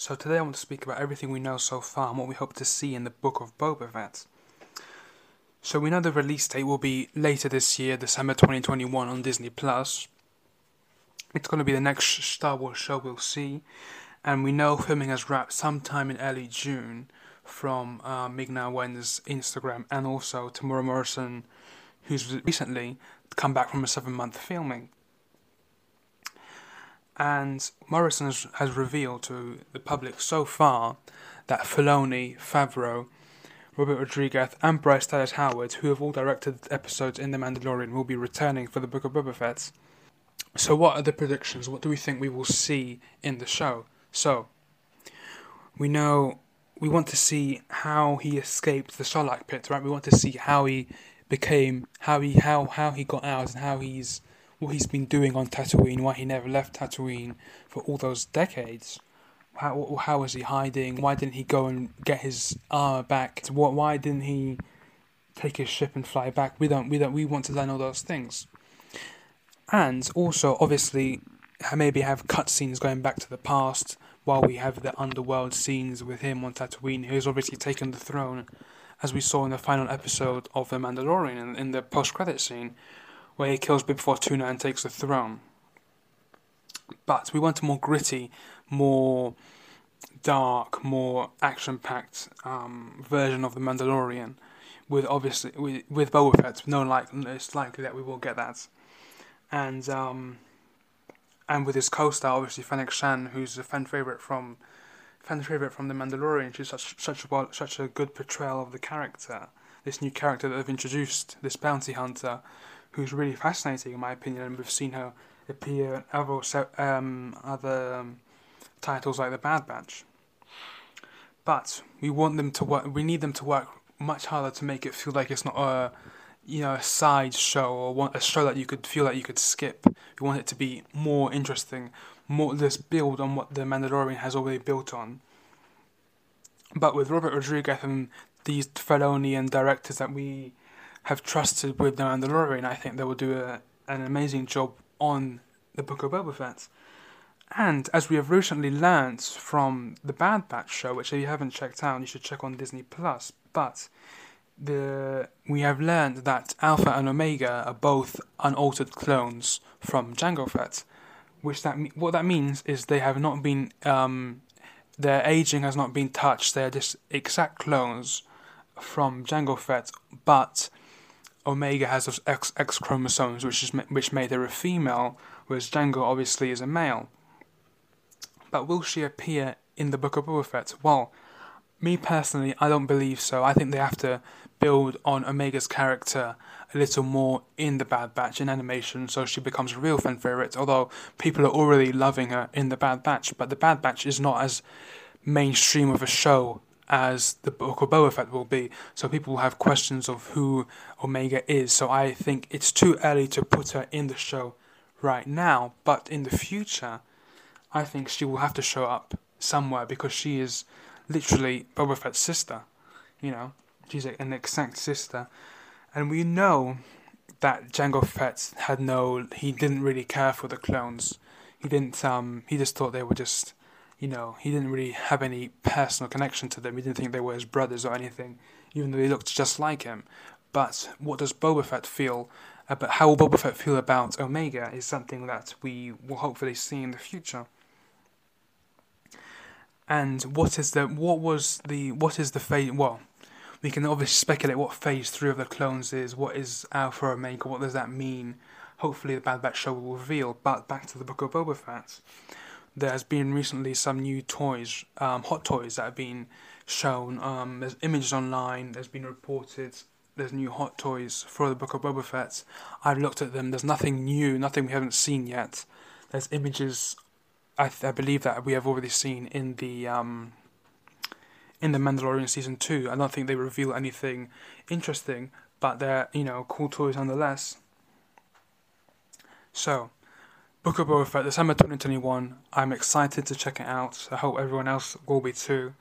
So today I want to speak about everything we know so far and what we hope to see in the Book of Boba Fett. So we know the release date will be later this year, December 2021 on Disney Plus. It's going to be the next Star Wars show we'll see, and we know filming has wrapped sometime in early June from uh, Ming-Na Wen's Instagram and also Temuera Morrison, who's recently come back from a seven-month filming. And Morrison has, has revealed to the public so far that Filoni, Favreau, Robert Rodriguez, and Bryce Dallas Howard, who have all directed episodes in The Mandalorian, will be returning for the Book of Boba Fett. So, what are the predictions? What do we think we will see in the show? So, we know we want to see how he escaped the Sarlacc pit, right? We want to see how he became, how he how how he got out, and how he's what he's been doing on Tatooine, why he never left Tatooine for all those decades. How how was he hiding? Why didn't he go and get his armor back? What? Why didn't he take his ship and fly back? We don't. We don't. We want to learn all those things. And also, obviously, maybe have cutscenes going back to the past while we have the underworld scenes with him on Tatooine, who's obviously taken the throne, as we saw in the final episode of The Mandalorian in, in the post-credit scene, where he kills Bib Fortuna and takes the throne. But we want a more gritty, more dark, more action-packed um, version of the Mandalorian, with obviously with, with Boba Fett. No, like it's likely that we will get that, and um, and with his co-star, obviously Fennec Shand, who's a fan favorite from fan favorite from the Mandalorian. She's such such a such a good portrayal of the character. This new character that they've introduced, this bounty hunter, who's really fascinating in my opinion, and we've seen her appear in other um, other um, titles like the Bad Batch. But we want them to work. We need them to work much harder to make it feel like it's not a you know a side show or a show that you could feel like you could skip. We want it to be more interesting, more this build on what the Mandalorian has already built on. But with Robert Rodriguez and these Filoni and directors that we have trusted with the Mandalorian, I think they will do a, an amazing job on the Book of Boba Fett. And as we have recently learnt from the Bad Batch show, which if you haven't checked out, you should check on Disney Plus. But the we have learned that Alpha and Omega are both unaltered clones from Jango Fett, which that what that means is they have not been um, their aging has not been touched. They are just exact clones from Jango Fett, but Omega has those X, X chromosomes, which is which made her a female, whereas Jango obviously is a male. But will she appear in the Book of Boba Fett? Well, me personally, I don't believe so. I think they have to build on Omega's character a little more in the Bad Batch in animation, so she becomes a real fan favorite. Although people are already loving her in the Bad Batch, but the Bad Batch is not as mainstream of a show as the Boba Fett will be. So people will have questions of who Omega is. So I think it's too early to put her in the show right now. But in the future, I think she will have to show up somewhere because she is literally Boba Fett's sister. You know, she's an exact sister, and we know that Jango Fett had no. He didn't really care for the clones. He didn't. Um. He just thought they were just. You know, he didn't really have any personal connection to them. He didn't think they were his brothers or anything, even though they looked just like him. But what does Boba Fett feel about how will Boba Fett feel about Omega is something that we will hopefully see in the future and what is the what was the what is the phase? Well, we can obviously speculate what phase three of the clones is. What is Alpha Omega? What does that mean? Hopefully, the Bad Batch show will reveal. But back to the Book of Boba Fett, there has been recently some new toys, um, hot toys that have been shown. Um, there's images online. There's been reported. There's new hot toys for the Book of Boba Fett. I've looked at them. There's nothing new, nothing we haven't seen yet. There's images I, th- I believe that we have already seen in the um, in the Mandalorian season two. I don't think they reveal anything interesting, but they're you know cool toys nonetheless. So, Book of Boba Fett, December 2021. I'm excited to check it out. I hope everyone else will be too.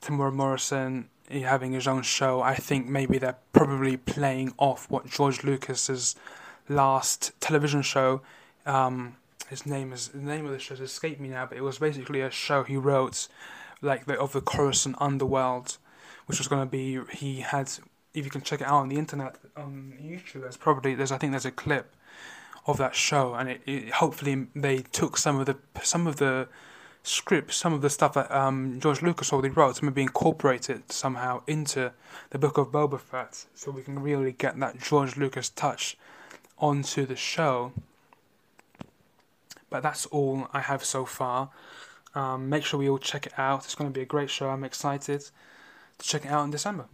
Temuera Morrison having his own show. I think maybe they're probably playing off what George Lucas's last television show um, his name is the name of the show has escaped me now, but it was basically a show he wrote, like the of the Coruscant underworld, which was going to be he had. If you can check it out on the internet on YouTube, there's probably there's I think there's a clip of that show, and it, it hopefully they took some of the some of the script, some of the stuff that um, George Lucas already wrote, to maybe incorporate it somehow into the book of Boba Fett, so we can really get that George Lucas touch onto the show. But that's all I have so far. Um, make sure we all check it out. It's going to be a great show. I'm excited to check it out in December.